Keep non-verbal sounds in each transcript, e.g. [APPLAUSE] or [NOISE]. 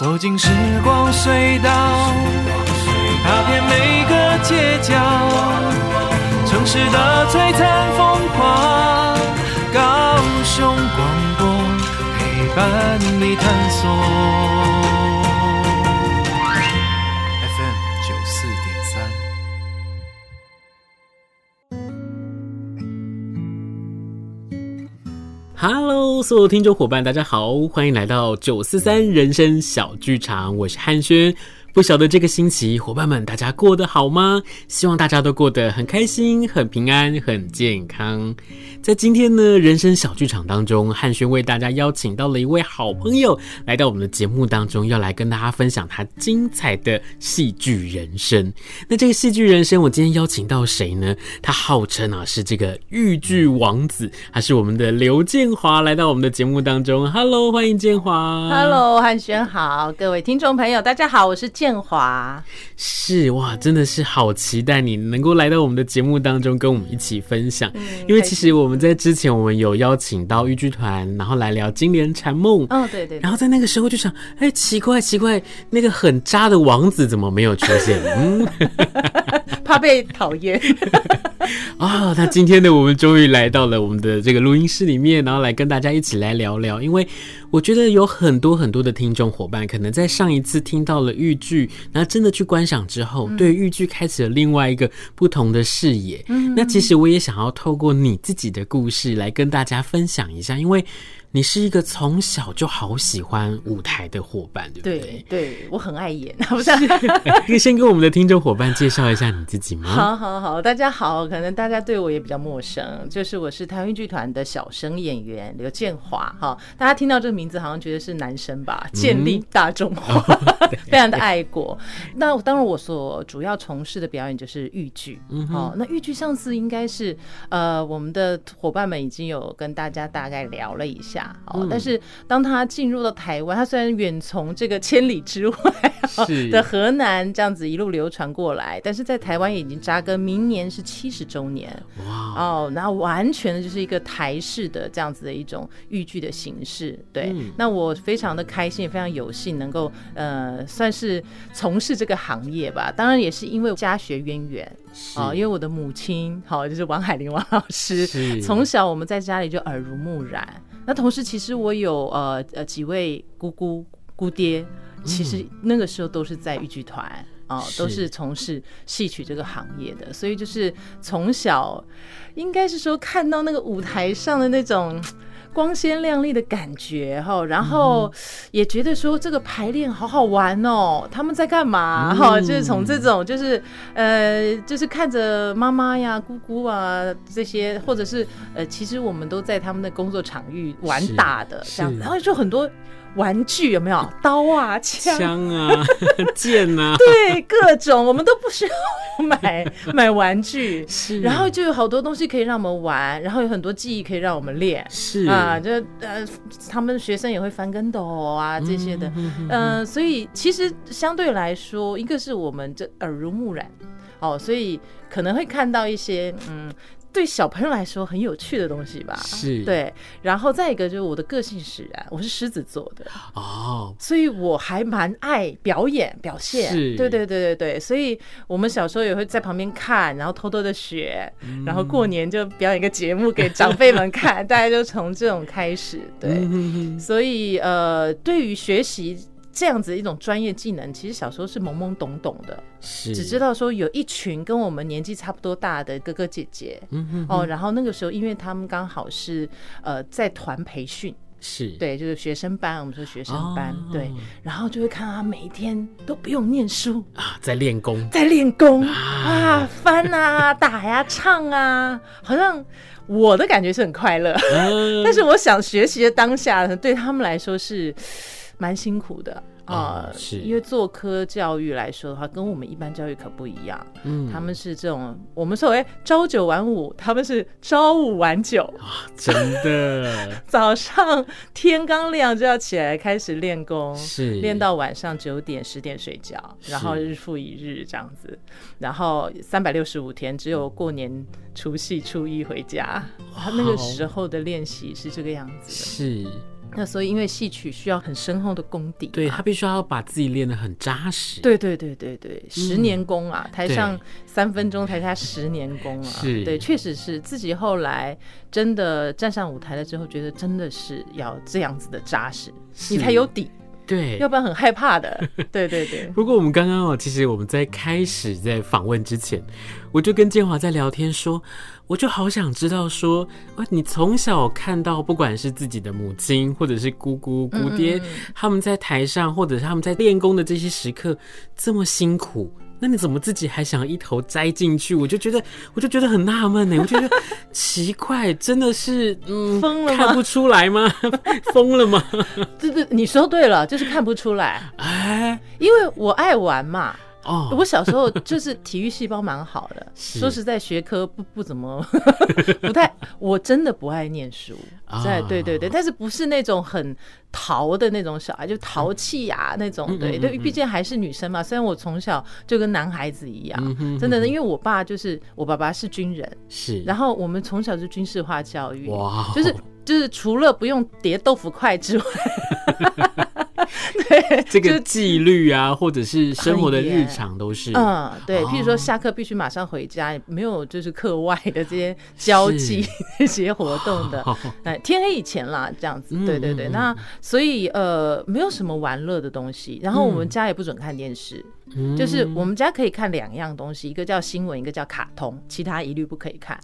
走进时光隧道，踏遍每个街角，城市的璀璨风华，高雄广播陪伴你探索。Hello，所有听众伙伴，大家好，欢迎来到九四三人生小剧场，我是汉轩。不晓得这个星期伙伴们大家过得好吗？希望大家都过得很开心、很平安、很健康。在今天呢，人生小剧场当中，汉轩为大家邀请到了一位好朋友来到我们的节目当中，要来跟大家分享他精彩的戏剧人生。那这个戏剧人生，我今天邀请到谁呢？他号称啊是这个豫剧王子，他是我们的刘建华，来到我们的节目当中。Hello，欢迎建华。Hello，汉轩好，各位听众朋友，大家好，我是。建华是哇，真的是好期待你能够来到我们的节目当中，跟我们一起分享。嗯、因为其实我们在之前我们有邀请到豫剧团，然后来聊《金莲禅梦》。哦，对，对对。然后在那个时候就想，哎、欸，奇怪奇怪，那个很渣的王子怎么没有出现？[LAUGHS] 嗯，怕被讨厌。[LAUGHS] 啊、哦，那今天呢，我们终于来到了我们的这个录音室里面，然后来跟大家一起来聊聊，因为。我觉得有很多很多的听众伙伴，可能在上一次听到了豫剧，然后真的去观赏之后，嗯、对豫剧开启了另外一个不同的视野。嗯、那其实我也想要透过你自己的故事来跟大家分享一下，因为。你是一个从小就好喜欢舞台的伙伴，对不对？对，对我很爱演，不是？[LAUGHS] 可以先跟我们的听众伙伴介绍一下你自己吗？好好好，大家好，可能大家对我也比较陌生，就是我是台湾剧团的小生演员刘建华。哈，大家听到这个名字好像觉得是男生吧？建立大中华，嗯、[LAUGHS] 非常的爱国。那当然，我所主要从事的表演就是豫剧。嗯，好，那豫剧上次应该是呃，我们的伙伴们已经有跟大家大概聊了一下。哦，但是当他进入到台湾，他虽然远从这个千里之外的河南这样子一路流传过来，但是在台湾已经扎根，明年是七十周年。哇哦，然后完全的就是一个台式的这样子的一种豫剧的形式。对，嗯、那我非常的开心，也非常有幸能够呃，算是从事这个行业吧。当然也是因为家学渊源啊、哦，因为我的母亲好、哦、就是王海玲王老师，从小我们在家里就耳濡目染。那同时，其实我有呃呃几位姑姑姑爹，其实那个时候都是在豫剧团啊，都是从事戏曲这个行业的，所以就是从小应该是说看到那个舞台上的那种。光鲜亮丽的感觉哈，然后也觉得说这个排练好好玩哦，他们在干嘛哈？嗯、就是从这种就是呃，就是看着妈妈呀、姑姑啊这些，或者是呃，其实我们都在他们的工作场域玩打的这样，然后就很多。玩具有没有刀啊、枪、枪啊、[LAUGHS] 剑啊？[LAUGHS] 对，各种我们都不需要买 [LAUGHS] 买玩具，是。然后就有好多东西可以让我们玩，然后有很多技艺可以让我们练，是啊，就呃，他们学生也会翻跟斗啊这些的，嗯、呃，所以其实相对来说，一个是我们这耳濡目染，哦，所以可能会看到一些嗯。对小朋友来说很有趣的东西吧，是。对，然后再一个就是我的个性使然，我是狮子座的。哦，所以我还蛮爱表演表现，是。对对对对对，所以我们小时候也会在旁边看，然后偷偷的学，嗯、然后过年就表演一个节目给长辈们看，[LAUGHS] 大家就从这种开始，对，所以呃，对于学习。这样子一种专业技能，其实小时候是懵懵懂懂的，是。只知道说有一群跟我们年纪差不多大的哥哥姐姐，嗯哼哼。哦，然后那个时候因为他们刚好是呃在团培训，是。对，就是学生班，我们说学生班，哦、对，然后就会看到他每一天都不用念书。啊，在练功，在练功。啊，啊，翻啊，打呀、啊，唱啊，好像我的感觉是很快乐，嗯、[LAUGHS] 但是我想学习的当下对他们来说是。蛮辛苦的啊，呃、是因为做科教育来说的话，跟我们一般教育可不一样。嗯，他们是这种我们所谓朝九晚五，他们是朝五晚九啊，真的。[LAUGHS] 早上天刚亮就要起来开始练功，是练到晚上九点十点睡觉，然后日复一日这样子，然后三百六十五天，只有过年除夕初一回家。他，那个时候的练习是这个样子的，是。那所以因为戏曲需要很深厚的功底，对，他必须要把自己练得很扎实。对对对对对，十年功啊，嗯、台上三分钟，台下十年功啊，是对，确实是自己后来真的站上舞台了之后，觉得真的是要这样子的扎实，你才有底。对，要不然很害怕的。对 [LAUGHS] 对对。[LAUGHS] 不过我们刚刚哦，其实我们在开始在访问之前，我就跟建华在聊天说，我就好想知道说，你从小看到不管是自己的母亲，或者是姑姑、姑爹，嗯嗯嗯，他们在台上，或者是他们在练功的这些时刻，这么辛苦。那你怎么自己还想一头栽进去？我就觉得，我就觉得很纳闷呢。我觉得 [LAUGHS] 奇怪，真的是嗯，疯了吗？看不出来吗？[LAUGHS] 疯了吗？[LAUGHS] 这这，你说对了，就是看不出来。哎，因为我爱玩嘛。哦，我小时候就是体育细胞蛮好的，[LAUGHS] 说实在，学科不不怎么，[LAUGHS] 不太，我真的不爱念书。在对对对，但是不是那种很淘的那种小孩，就淘气呀那种。对对，毕竟还是女生嘛。虽然我从小就跟男孩子一样，真的，因为我爸就是我爸爸是军人，是，然后我们从小就军事化教育，哇，就是就是除了不用叠豆腐块之外。[LAUGHS] [LAUGHS] 对，这个纪律啊，或者是生活的日常都是，嗯，对，譬如说下课必须马上回家，没有就是课外的这些交际 [LAUGHS] 这些活动的，哎，天黑以前啦，这样子，对对对，那所以呃，没有什么玩乐的东西，然后我们家也不准看电视。就是我们家可以看两样东西，一个叫新闻，一个叫卡通，其他一律不可以看。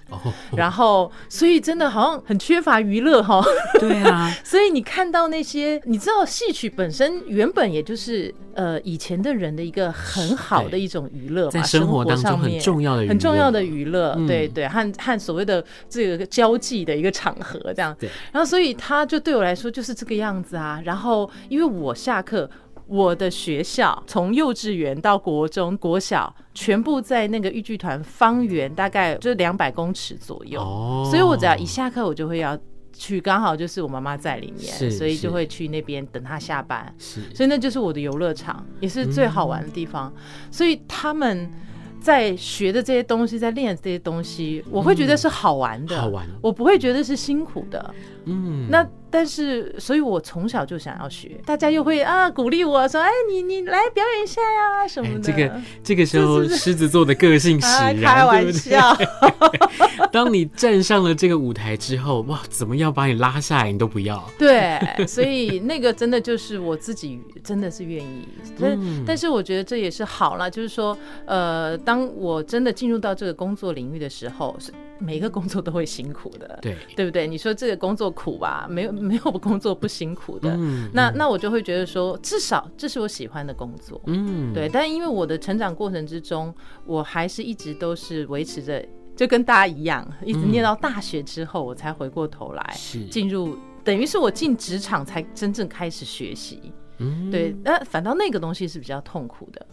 然后，所以真的好像很缺乏娱乐哈。对啊，[LAUGHS] 所以你看到那些，你知道戏曲本身原本也就是呃以前的人的一个很好的一种娱乐嘛，在生活当中很重要的很重要的娱乐，对对，和和所谓的这个交际的一个场合这样。对。然后，所以他就对我来说就是这个样子啊。然后，因为我下课。我的学校从幼稚园到国中、国小，全部在那个豫剧团方圆大概就两百公尺左右，所以我只要一下课，我就会要去，刚好就是我妈妈在里面，所以就会去那边等她下班，所以那就是我的游乐场，也是最好玩的地方，所以他们。在学的这些东西，在练的这些东西，我会觉得是好玩的，好玩，我不会觉得是辛苦的。嗯，那但是，所以我从小就想要学，大家又会啊鼓励我说，哎，你你来表演一下呀什么的。这个这个时候，狮子座的个性使然，开玩笑。[LAUGHS] 当你站上了这个舞台之后，哇，怎么样把你拉下来，你都不要。[LAUGHS] 对，所以那个真的就是我自己真的是愿意，但但是我觉得这也是好了，就是说，呃，当。当我真的进入到这个工作领域的时候，是每个工作都会辛苦的，对对不对？你说这个工作苦吧，没有 [LAUGHS] 没有工作不辛苦的。嗯、那那我就会觉得说，至少这是我喜欢的工作，嗯，对。但因为我的成长过程之中，我还是一直都是维持着，就跟大家一样，一直念到大学之后，我才回过头来进入，等于是我进职场才真正开始学习。嗯，对。那反倒那个东西是比较痛苦的。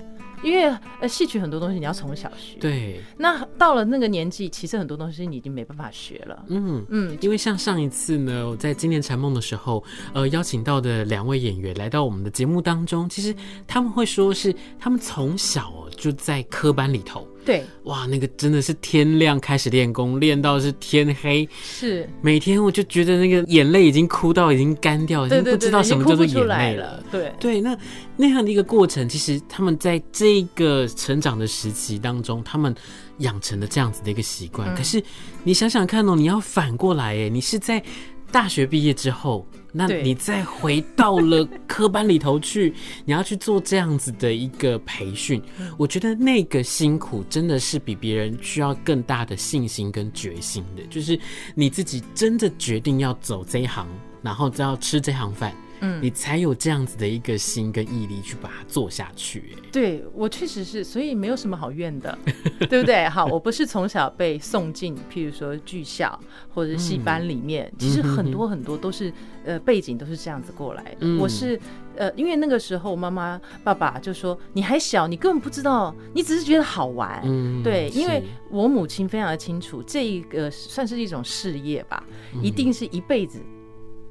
因为呃，戏曲很多东西你要从小学，对。那到了那个年纪，其实很多东西你已经没办法学了。嗯嗯，因为像上一次呢，我在《今年禅梦》的时候，呃，邀请到的两位演员来到我们的节目当中，其实他们会说是他们从小就在科班里头。对，哇，那个真的是天亮开始练功，练到是天黑，是每天我就觉得那个眼泪已经哭到已经干掉，已经不知道什么叫做眼泪了。对对，那那样的一个过程，其实他们在这个成长的时期当中，他们养成了这样子的一个习惯。嗯、可是你想想看哦，你要反过来哎，你是在大学毕业之后。那你再回到了科班里头去，[LAUGHS] 你要去做这样子的一个培训，我觉得那个辛苦真的是比别人需要更大的信心跟决心的，就是你自己真的决定要走这一行，然后就要吃这行饭。嗯，你才有这样子的一个心跟毅力去把它做下去。哎，对我确实是，所以没有什么好怨的，[LAUGHS] 对不对？好，我不是从小被送进，譬如说剧校或者戏班里面，嗯、其实很多很多都是呃背景都是这样子过来的。嗯、我是呃，因为那个时候妈妈爸爸就说你还小，你根本不知道，你只是觉得好玩。嗯，对，因为我母亲非常的清楚，这一个算是一种事业吧，一定是一辈子。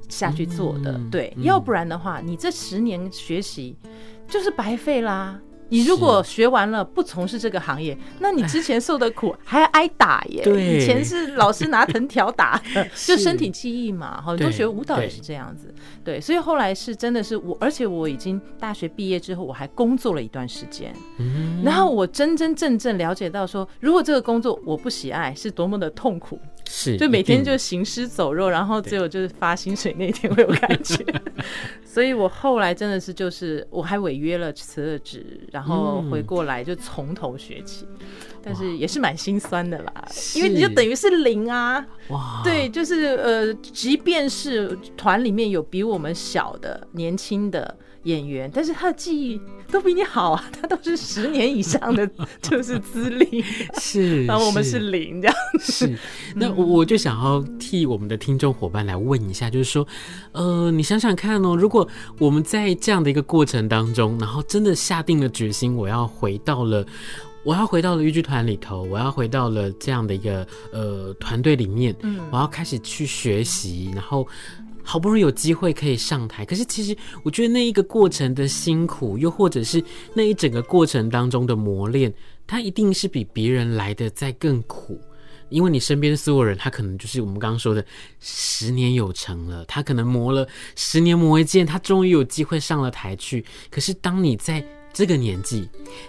下去做的，对，要不然的话，你这十年学习就是白费啦。你如果学完了不从事这个行业，那你之前受的苦还要挨打耶。对，以前是老师拿藤条打，[LAUGHS] [LAUGHS] 就身体记忆嘛。很多学舞蹈也是这样子。对，所以后来是真的是我，而且我已经大学毕业之后，我还工作了一段时间。嗯，然后我真真正正了解到说，如果这个工作我不喜爱，是多么的痛苦。是，就每天就行尸走肉，然后只有就是发薪水那天会有感觉。[LAUGHS] 所以我后来真的是就是我还违约了辞了职，然后回过来就从头学起。嗯，但是也是蛮心酸的啦，因为你就等于是零啊。哇，对，就是呃，即便是团里面有比我们小的年轻的。演员，但是他的记忆都比你好啊，他都是十年以上的，[LAUGHS] 就是资历，是，[LAUGHS] 然后我们是零这样子。是，那我就想要替我们的听众伙伴来问一下，就是说，呃，你想想看哦，如果我们在这样的一个过程当中，然后真的下定了决心，我要回到了，我要回到了豫剧团里头，我要回到了这样的一个呃团队里面，嗯，我要开始去学习，然后。好不容易有机会可以上台，可是其实我觉得那一个过程的辛苦，又或者是那一整个过程当中的磨练，它一定是比别人来的再更苦，因为你身边所有人，他可能就是我们刚刚说的十年有成了，他可能磨了十年磨一剑，他终于有机会上了台去。可是当你在这个年纪，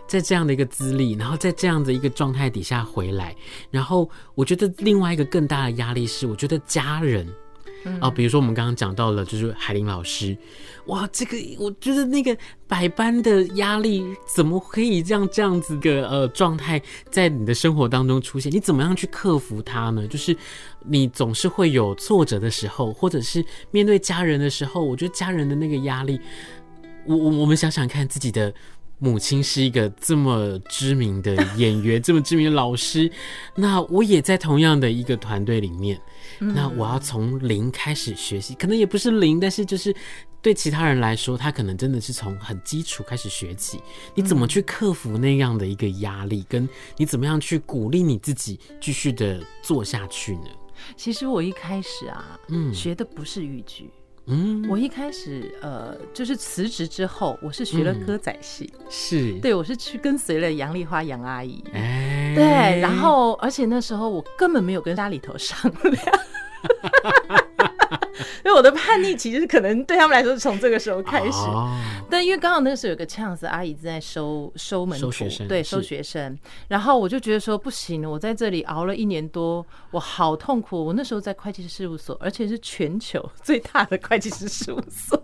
在这样的一个资历，然后在这样的一个状态底下回来，然后我觉得另外一个更大的压力是，我觉得家人。啊，比如说我们刚刚讲到了，就是海玲老师，哇，这个我觉得那个百般的压力，怎么可以这样这样子的呃状态在你的生活当中出现？你怎么样去克服它呢？就是你总是会有挫折的时候，或者是面对家人的时候，我觉得家人的那个压力，我我我们想想看，自己的母亲是一个这么知名的演员，这么知名的老师，那我也在同样的一个团队里面。那我要从零开始学习，可能也不是零，但是就是对其他人来说，他可能真的是从很基础开始学起。你怎么去克服那样的一个压力，跟你怎么样去鼓励你自己继续的做下去呢？其实我一开始啊，嗯，学的不是豫剧，嗯，我一开始呃，就是辞职之后，我是学了歌仔戏，嗯、是。对，我是去跟随了杨丽花杨阿姨，哎。对，然后而且那时候我根本没有跟家里头商量，[LAUGHS] 因为我的叛逆其实可能对他们来说是从这个时候开始。哦、但因为刚好那个时候有个 chance，阿姨正在收收门徒，收学生，对，收学生。然后我就觉得说不行，我在这里熬了一年多，我好痛苦。我那时候在会计师事务所，而且是全球最大的会计师事务所。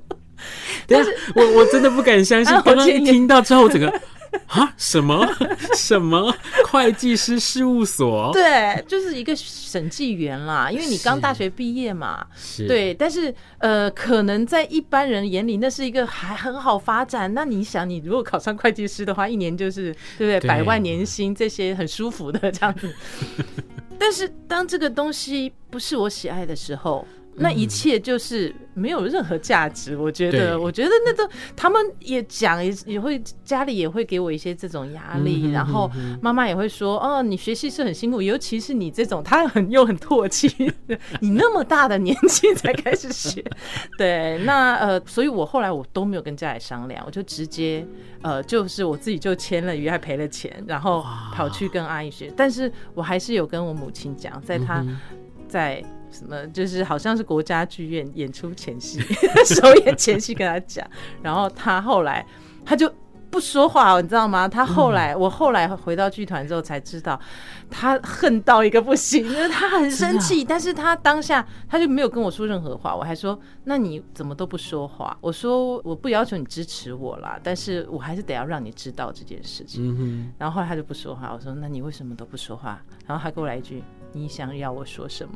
[LAUGHS] 但是我我真的不敢相信，[LAUGHS] 刚刚一听到之后，整个。[LAUGHS] 啊？什么什么会计师事务所？对，就是一个审计员啦。因为你刚大学毕业嘛，是对。但是呃，可能在一般人眼里，那是一个还很好发展。那你想，你如果考上会计师的话，一年就是对不对？百万年薪这些很舒服的这样子。但是当这个东西不是我喜爱的时候。那一切就是没有任何价值，我觉得，我觉得那都他们也讲，也也会家里也会给我一些这种压力，然后妈妈也会说，哦，你学习是很辛苦，尤其是你这种，他很又很唾弃，[LAUGHS] 你那么大的年纪才开始学，[LAUGHS] 对，那呃，所以我后来我都没有跟家里商量，我就直接呃，就是我自己就签了约，还赔了钱，然后跑去跟阿姨学，但是我还是有跟我母亲讲，在她在。什么就是好像是国家剧院演出前夕，[LAUGHS] 首演前夕跟他讲，然后他后来他就不说话，你知道吗？他后来、嗯、我后来回到剧团之后才知道，他恨到一个不行，因为他很生气，但是他当下他就没有跟我说任何话，我还说那你怎么都不说话？我说我不要求你支持我啦，但是我还是得要让你知道这件事情。然后后来他就不说话，我说那你为什么都不说话？然后他给我来一句。你想要我说什么？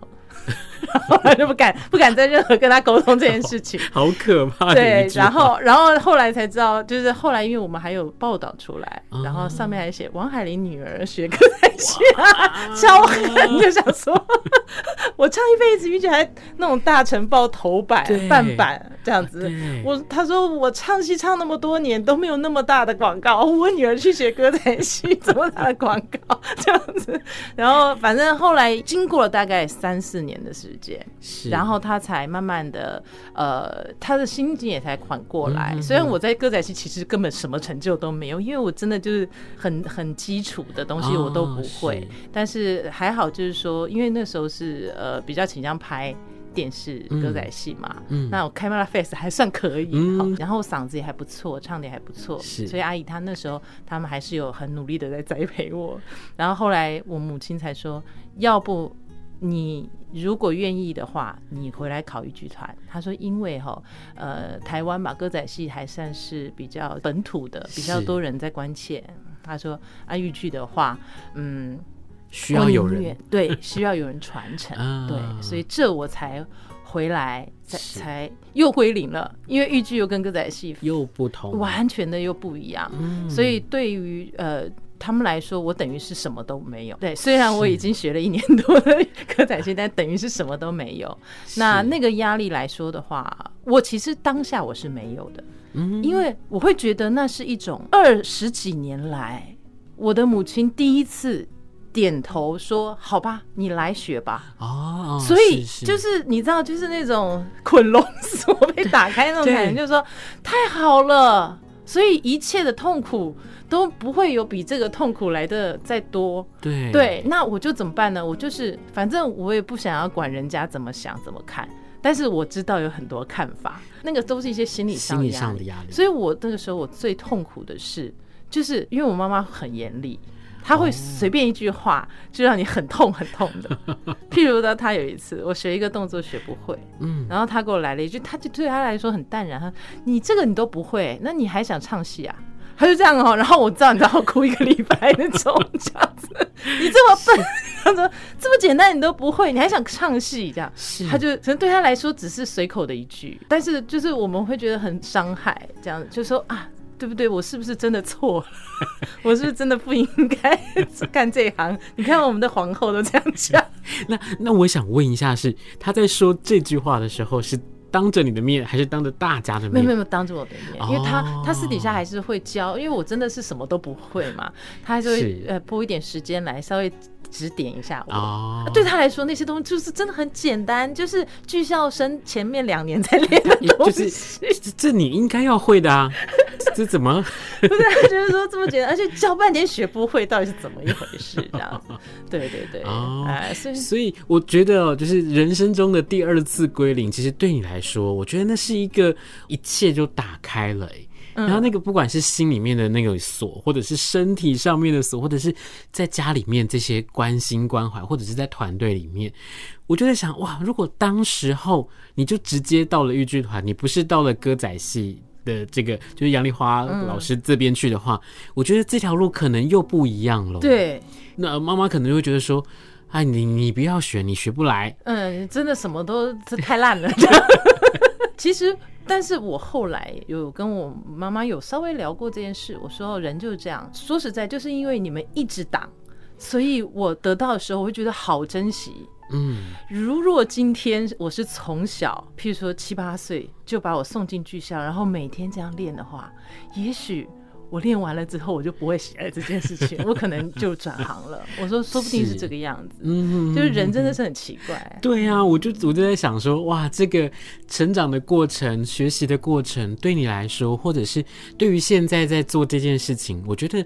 后来就不敢不敢再任何跟他沟通这件事情，好可怕。对，然后然后后来才知道，就是后来因为我们还有报道出来，然后上面还写王海玲女儿学歌仔戏，[LAUGHS] 超狠，就想说，[LAUGHS] 我唱一辈子，而且还那种大成报头版半版这样子。我他说我唱戏唱那么多年都没有那么大的广告，我女儿去学歌仔戏这么大的广告这样子，然后反正后来。经过了大概三四年的时间，是，然后他才慢慢的，呃，他的心境也才缓过来。虽然我在歌仔戏其实根本什么成就都没有，因为我真的就是很很基础的东西我都不会，但是还好，就是说，因为那时候是呃比较倾向拍。电视歌仔戏嘛，那我 camera face 还算可以，嗯、然后嗓子也还不错，唱的也还不错，是所以阿姨她那时候他们还是有很努力的在栽培我。然后后来我母亲才说，要不你如果愿意的话，你回来考豫剧团。他说，因为哈，呃，台湾嘛，歌仔戏还算是比较本土的，比较多人在关切。他说，啊豫剧的话，嗯。需要有人对，需要有人传承，[LAUGHS] 对，所以这我才回来，才才又归零了。因为豫剧又跟歌仔戏又不同，完全的又不一样。所以对于呃他们来说，我等于是什么都没有。对，虽然我已经学了一年多的歌仔戏，但等于是什么都没有。那那个压力来说的话，我其实当下我是没有的，因为我会觉得那是一种二十几年来我的母亲第一次。点头说：“好吧，你来学吧。”哦，所以就是你知道，就是那种 [LAUGHS] 捆龙锁被打开那种感觉，就是说太好了。所以一切的痛苦都不会有比这个痛苦来的再多。对对，那我就怎么办呢？我就是反正我也不想要管人家怎么想怎么看，但是我知道有很多看法，那个都是一些心理上的压力。所以我那个时候我最痛苦的是，就是因为我妈妈很严厉。他会随便一句话就让你很痛很痛的，[LAUGHS] 譬如呢，他有一次我学一个动作学不会，嗯，然后他给我来了一句，他就对他来说很淡然，他说你这个你都不会，那你还想唱戏啊？他就这样哦，然后我知道你知道哭一个礼拜那种这样子，[LAUGHS] 你这么笨，他说这么简单你都不会，你还想唱戏？这样，他就可能对他来说只是随口的一句，但是就是我们会觉得很伤害，这样就说啊。对不对？我是不是真的错了？[LAUGHS] 我是不是真的不应该 [LAUGHS] 干这一行？你看我们的皇后都这样讲。[LAUGHS] 那那我想问一下是，是他在说这句话的时候，是当着你的面，还是当着大家的面？没有没有，当着我的面，因为他他私底下还是会教，因为我真的是什么都不会嘛，他还是会是呃拨一点时间来稍微。指点一下我，oh. 对他来说那些东西就是真的很简单，就是剧校生前面两年在练的 [LAUGHS] 东西，就是这你应该要会的啊，这怎么？[LAUGHS] 不是，就是说这么简单，而且教半天学不会，到底是怎么一回事？这样子，[LAUGHS] 对对对，哦、oh. 所以所以我觉得哦，就是人生中的第二次归零，其实对你来说，我觉得那是一个一切就打开了。然后那个不管是心里面的那个锁，或者是身体上面的锁，或者是在家里面这些关心关怀，或者是在团队里面，我就在想，哇，如果当时候你就直接到了豫剧团，你不是到了歌仔戏的这个，就是杨丽花老师这边去的话，嗯、我觉得这条路可能又不一样了。对，那妈妈可能就会觉得说，哎，你你不要学，你学不来。嗯，真的什么都这太烂了。其实。但是我后来有跟我妈妈有稍微聊过这件事，我说人就是这样，说实在就是因为你们一直挡，所以我得到的时候我会觉得好珍惜。嗯，如若今天我是从小，譬如说七八岁就把我送进剧校，然后每天这样练的话，也许。我练完了之后，我就不会喜爱这件事情，我可能就转行了。我说，说不定是这个样子，嗯，就是人真的是很奇怪。对啊，我就我就在想说，哇，这个成长的过程、学习的过程，对你来说，或者是对于现在在做这件事情，我觉得。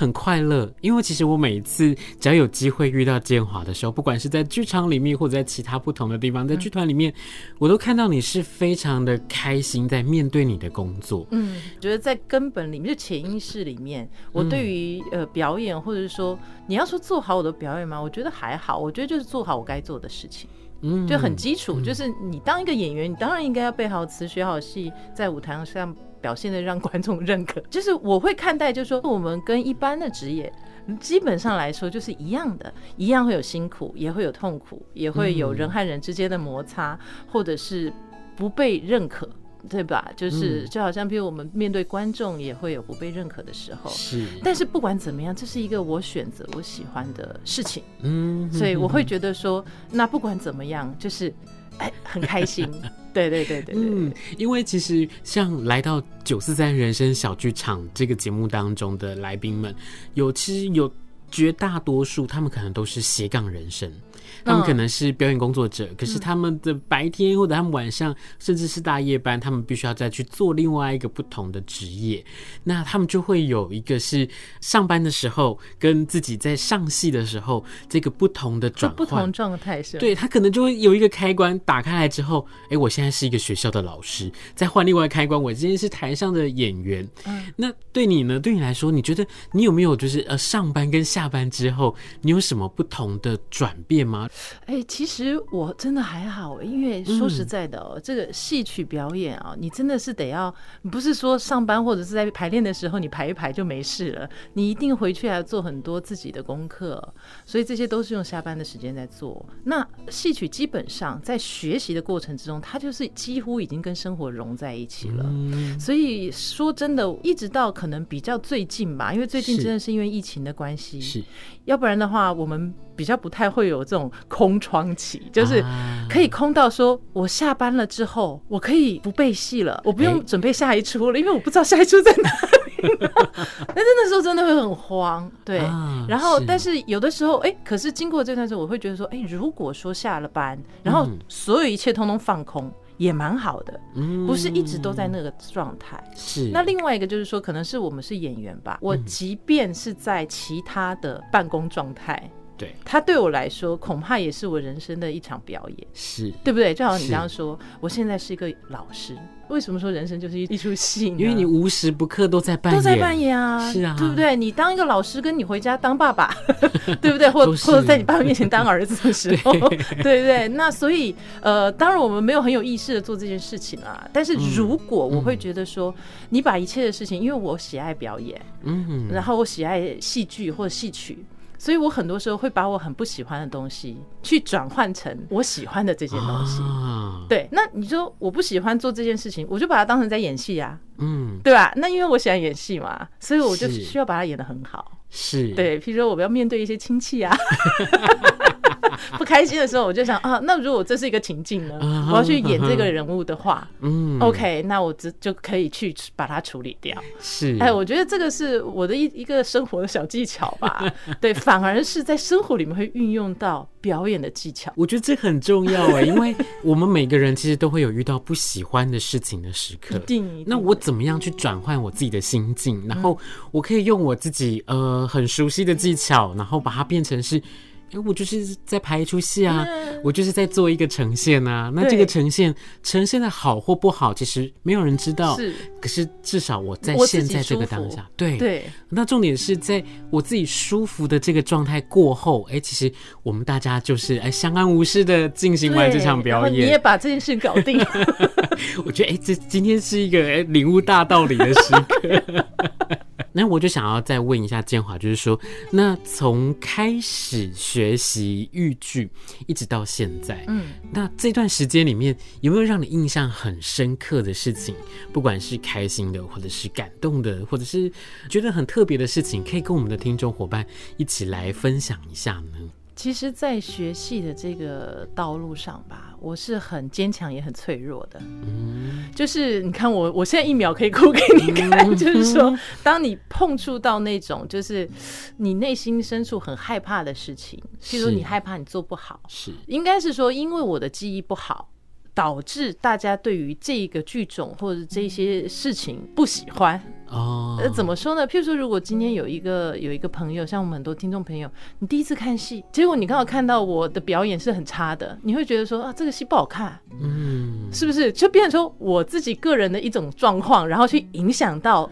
很快乐，因为其实我每一次只要有机会遇到建华的时候，不管是在剧场里面或者在其他不同的地方，在剧团里面，我都看到你是非常的开心在面对你的工作。嗯，觉得在根本里面，就潜意识里面，我对于呃表演，或者是说你要说做好我的表演吗？我觉得还好，我觉得就是做好我该做的事情。嗯，就很基础，就是你当一个演员，你当然应该要背好词、学好戏，在舞台上。表现的让观众认可，就是我会看待，就是说我们跟一般的职业基本上来说就是一样的，一样会有辛苦，也会有痛苦，也会有人和人之间的摩擦，或者是不被认可，对吧？就是就好像比如我们面对观众也会有不被认可的时候，是。但是不管怎么样，这是一个我选择我喜欢的事情，嗯，所以我会觉得说，那不管怎么样，就是。哎，很开心，[LAUGHS] 对对对对对，嗯，因为其实像来到九四三人生小剧场这个节目当中的来宾们，有其实有绝大多数，他们可能都是斜杠人生，他们可能是表演工作者，嗯、可是他们的白天或者他们晚上，甚至是大夜班，他们必须要再去做另外一个不同的职业。那他们就会有一个是上班的时候跟自己在上戏的时候这个不同的转换，不同状态是。对，他可能就会有一个开关打开来之后，哎，我现在是一个学校的老师，再换另外开关，我今天是台上的演员。嗯，那对你呢？对你来说，你觉得你有没有就是呃上班跟下班之后，你有什么不同的转变吗？哎，其实我真的还好，因为说实在的哦，嗯、这个戏曲表演啊，你真的是得要，不是说上班或者是在排练的时候你排一排就没事了，你一定回去还要做很多自己的功课，所以这些都是用下班的时间在做。那戏曲基本上在学习的过程之中，它就是几乎已经跟生活融在一起了。嗯、所以说真的，一直到可能比较最近吧，因为最近真的是因为疫情的关系，是，要不然的话我们。比较不太会有这种空窗期，就是可以空到说，我下班了之后，我可以不背戏了，我不用准备下一出了，因为我不知道下一出在哪里。[LAUGHS] 那真的时候真的会很慌，对。然后，但是有的时候，哎，可是经过这段时候，我会觉得说，哎，如果说下了班，然后所有一切通通放空，也蛮好的，不是一直都在那个状态。是。那另外一个就是说，可能是我们是演员吧，我即便是在其他的办公状态。对，他对我来说，恐怕也是我人生的一场表演，是对不对？就好像你刚刚说，我现在是一个老师，为什么说人生就是一一出戏呢？因为你无时不刻都在扮演，都在扮演啊，是啊，对不对？你当一个老师，跟你回家当爸爸，[LAUGHS] 对不对？或或者在你爸爸面前当儿子的时候，[LAUGHS] 对不对？那所以，呃，当然我们没有很有意识的做这件事情啊。但是如果我会觉得说，你把一切的事情，因为我喜爱表演，嗯，然后我喜爱戏剧或者戏曲。所以我很多时候会把我很不喜欢的东西去转换成我喜欢的这件东西。对，那你说我不喜欢做这件事情，我就把它当成在演戏啊，嗯，对吧？那因为我喜欢演戏嘛，所以我就需要把它演得很好。是，对，譬如说我们要面对一些亲戚啊。[LAUGHS] [LAUGHS] 不开心的时候，我就想啊，那如果这是一个情境呢？我要去演这个人物的话，嗯，OK，那我就就可以去把它处理掉。是，哎，我觉得这个是我的一一个生活的小技巧吧。[LAUGHS] 对，反而是在生活里面会运用到表演的技巧。我觉得这很重要哎，因为我们每个人其实都会有遇到不喜欢的事情的时刻。一定。那我怎么样去转换我自己的心境？然后我可以用我自己呃很熟悉的技巧，然后把它变成是。哎，我就是在排一出戏啊，我就是在做一个呈现啊。那这个呈现呈现的好或不好，其实没有人知道。是，可是至少我在现在这个当下，对对。那重点是在我自己舒服的这个状态过后，哎，其实我们大家就是哎相安无事的进行完这场表演。你也把这件事搞定。[LAUGHS] 我觉得哎，这今天是一个哎领悟大道理的时刻。那我就想要再问一下建华，就是说，那从开始学习豫剧一直到现在，嗯，那这段时间里面有没有让你印象很深刻的事情？不管是开心的，或者是感动的，或者是觉得很特别的事情，可以跟我们的听众伙伴一起来分享一下呢？其实，在学戏的这个道路上吧，我是很坚强也很脆弱的。嗯，就是你看我，我现在一秒可以哭给你看。嗯、[LAUGHS] 就是说，当你碰触到那种，就是你内心深处很害怕的事情，譬如你害怕你做不好，是应该是说，因为我的记忆不好。导致大家对于这个剧种或者这些事情不喜欢哦。呃，怎么说呢？譬如说，如果今天有一个有一个朋友，像我们很多听众朋友，你第一次看戏，结果你刚好看到我的表演是很差的，你会觉得说啊，这个戏不好看，嗯，是不是？就变成说我自己个人的一种状况，然后去影响到。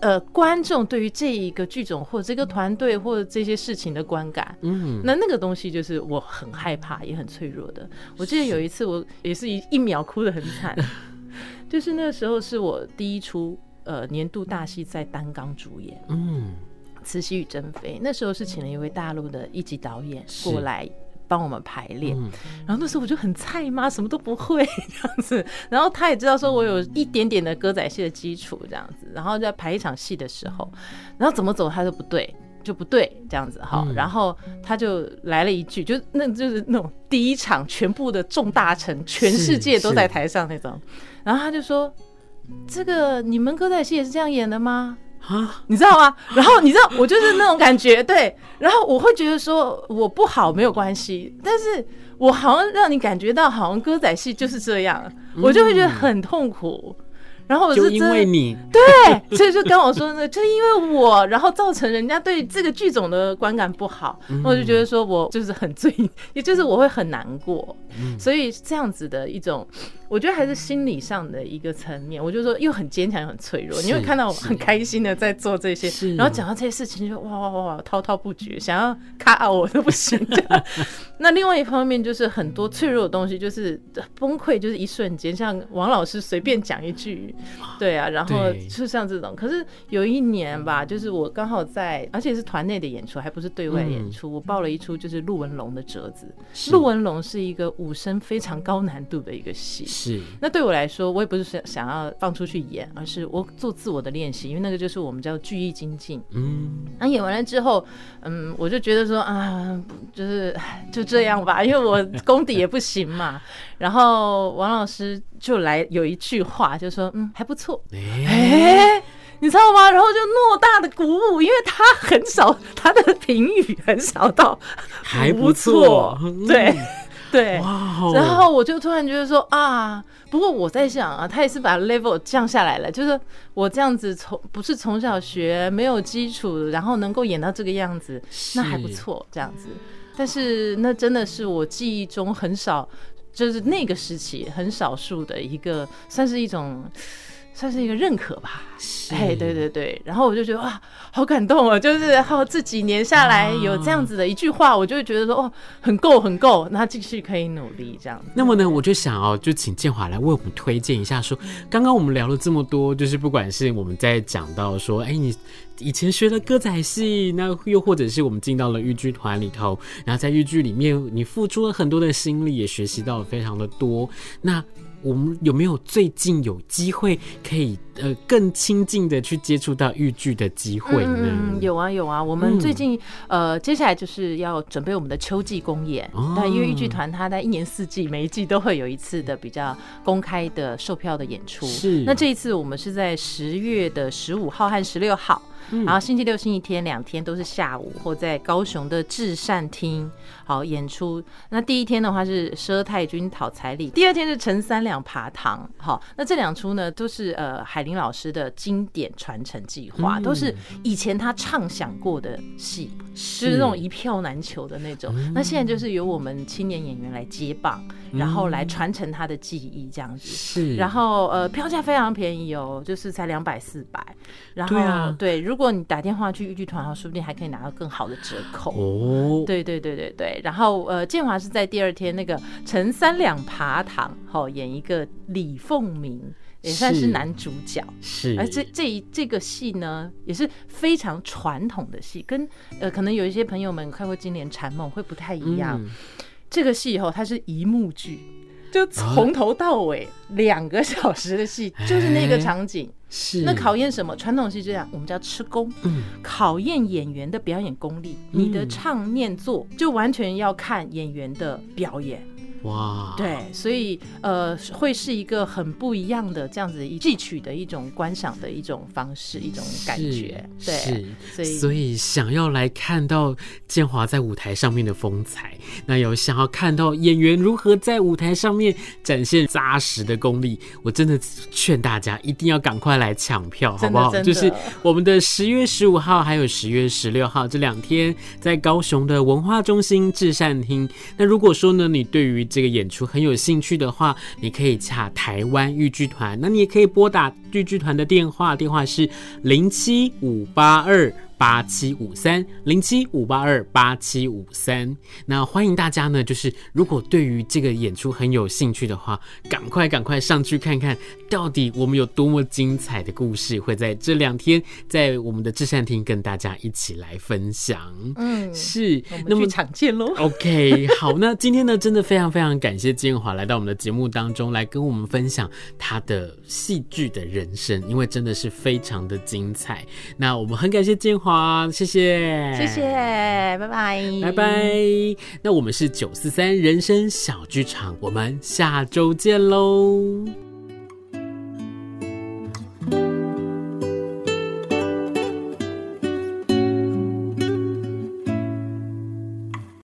呃，观众对于这一个剧种或这个团队或者这些事情的观感，嗯，那那个东西就是我很害怕也很脆弱的。我记得有一次，我也是一一秒哭得很惨，[LAUGHS] 就是那个时候是我第一出呃年度大戏在担纲主演，嗯，《慈禧与珍妃》，那时候是请了一位大陆的一级导演过来。帮我们排练，嗯、然后那时候我就很菜嘛，什么都不会 [LAUGHS] 这样子。然后他也知道说我有一点点的歌仔戏的基础这样子。然后在排一场戏的时候，然后怎么走他都不对，就不对这样子哈。然后他就来了一句，就那就是那种第一场全部的众大臣，全世界都在台上那种。然后他就说：“这个你们歌仔戏也是这样演的吗？”啊，你知道吗？然后你知道我就是那种感觉，[LAUGHS] 对。然后我会觉得说我不好没有关系，但是我好像让你感觉到好像歌仔戏就是这样，我就会觉得很痛苦。然后我就因为你对，所以就跟我说呢，[LAUGHS] 就因为我，然后造成人家对这个剧种的观感不好，嗯、我就觉得说我就是很罪，[LAUGHS] 也就是我会很难过，嗯、所以这样子的一种。我觉得还是心理上的一个层面，我就说又很坚强又很脆弱。你会看到我很开心的在做这些，然后讲到这些事情就哇哇哇哇滔滔不绝，想要卡我都不行。那另外一方面就是很多脆弱的东西，就是崩溃，就是一瞬间，像王老师随便讲一句，对啊，然后就像这种。可是有一年吧，就是我刚好在，而且是团内的演出，还不是对外演出，我报了一出就是陆文龙的折子。陆文龙是一个武生非常高难度的一个戏。是，那对我来说，我也不是想想要放出去演，而是我做自我的练习，因为那个就是我们叫聚义精进。嗯，那演完了之后，嗯，我就觉得说啊，就是就这样吧，因为我功底也不行嘛。[LAUGHS] 然后王老师就来有一句话，就说嗯还不错，哎，你知道吗？然后就偌大的鼓舞，因为他很少他的评语很少到还不错，对。对.然后我就突然觉得说啊，不过我在想啊，他也是把 level 降下来了，就是我这样子从不是从小学没有基础，然后能够演到这个样子，那还不错，这样子。但是那真的是我记忆中很少，就是那个时期很少数的一个，算是一种。算是一个认可吧，哎，对对对，然后我就觉得哇，好感动啊！就是然后这几年下来有这样子的一句话，我就会觉得说哦，很够很够，那继续可以努力这样子。那么呢，我就想哦，就请建华来为我们推荐一下，说刚刚我们聊了这么多，就是不管是我们在讲到说，哎，你以前学的歌仔戏，那又或者是我们进到了豫剧团里头，然后在豫剧里面，你付出了很多的心力，也学习到了非常的多，那。我们有没有最近有机会可以呃更亲近的去接触到豫剧的机会呢？嗯，有啊有啊，我们最近、嗯、呃接下来就是要准备我们的秋季公演。哦，因为豫剧团它在一年四季每一季都会有一次的比较公开的售票的演出。是，那这一次我们是在十月的十五号和十六号。然后星期六、星期天两天都是下午，或在高雄的至善厅好演出。那第一天的话是佘太君讨彩礼，第二天是陈三两爬堂。好，那这两出呢都是呃海林老师的经典传承计划，都是以前他畅想过的戏，就是那种一票难求的那种。那现在就是由我们青年演员来接棒，然后来传承他的记忆这样子。是，然后呃票价非常便宜哦，就是才两百四百。然后对，如果如果你打电话去豫剧团的话，说不定还可以拿到更好的折扣哦。对对对对对。然后呃，建华是在第二天那个陈三两爬堂，好演一个李凤鸣，也算是男主角。是。而这这这个戏呢，也是非常传统的戏，跟呃可能有一些朋友们看过《金莲缠梦》会不太一样。嗯、这个戏以后它是一幕剧，就从头到尾两个小时的戏，就是那个场景。是，那考验什么？传统戏这样，我们叫吃功，嗯，考验演员的表演功力。嗯、你的唱念做，就完全要看演员的表演。哇，对，所以呃，会是一个很不一样的这样子一戏曲的一种观赏的一种方式，一种感觉。对，所以所以想要来看到建华在舞台上面的风采，那有想要看到演员如何在舞台上面展现扎实的功力，我真的劝大家一定要赶快来抢票，好不好？就是我们的十月十五号还有十月十六号这两天，在高雄的文化中心至善厅。那如果说呢，你对于这个演出很有兴趣的话，你可以洽台湾豫剧团，那你也可以拨打豫剧团的电话，电话是零七五八二。八七五三零七五八二八七五三，那欢迎大家呢，就是如果对于这个演出很有兴趣的话，赶快赶快上去看看，到底我们有多么精彩的故事会在这两天在我们的至善厅跟大家一起来分享。嗯，是，那么去场见喽。OK，好，那今天呢，真的非常非常感谢建华来到我们的节目当中来跟我们分享他的戏剧的人生，因为真的是非常的精彩。那我们很感谢建华。好，谢谢，谢谢，拜拜，拜拜。那我们是九四三人生小剧场，我们下周见喽。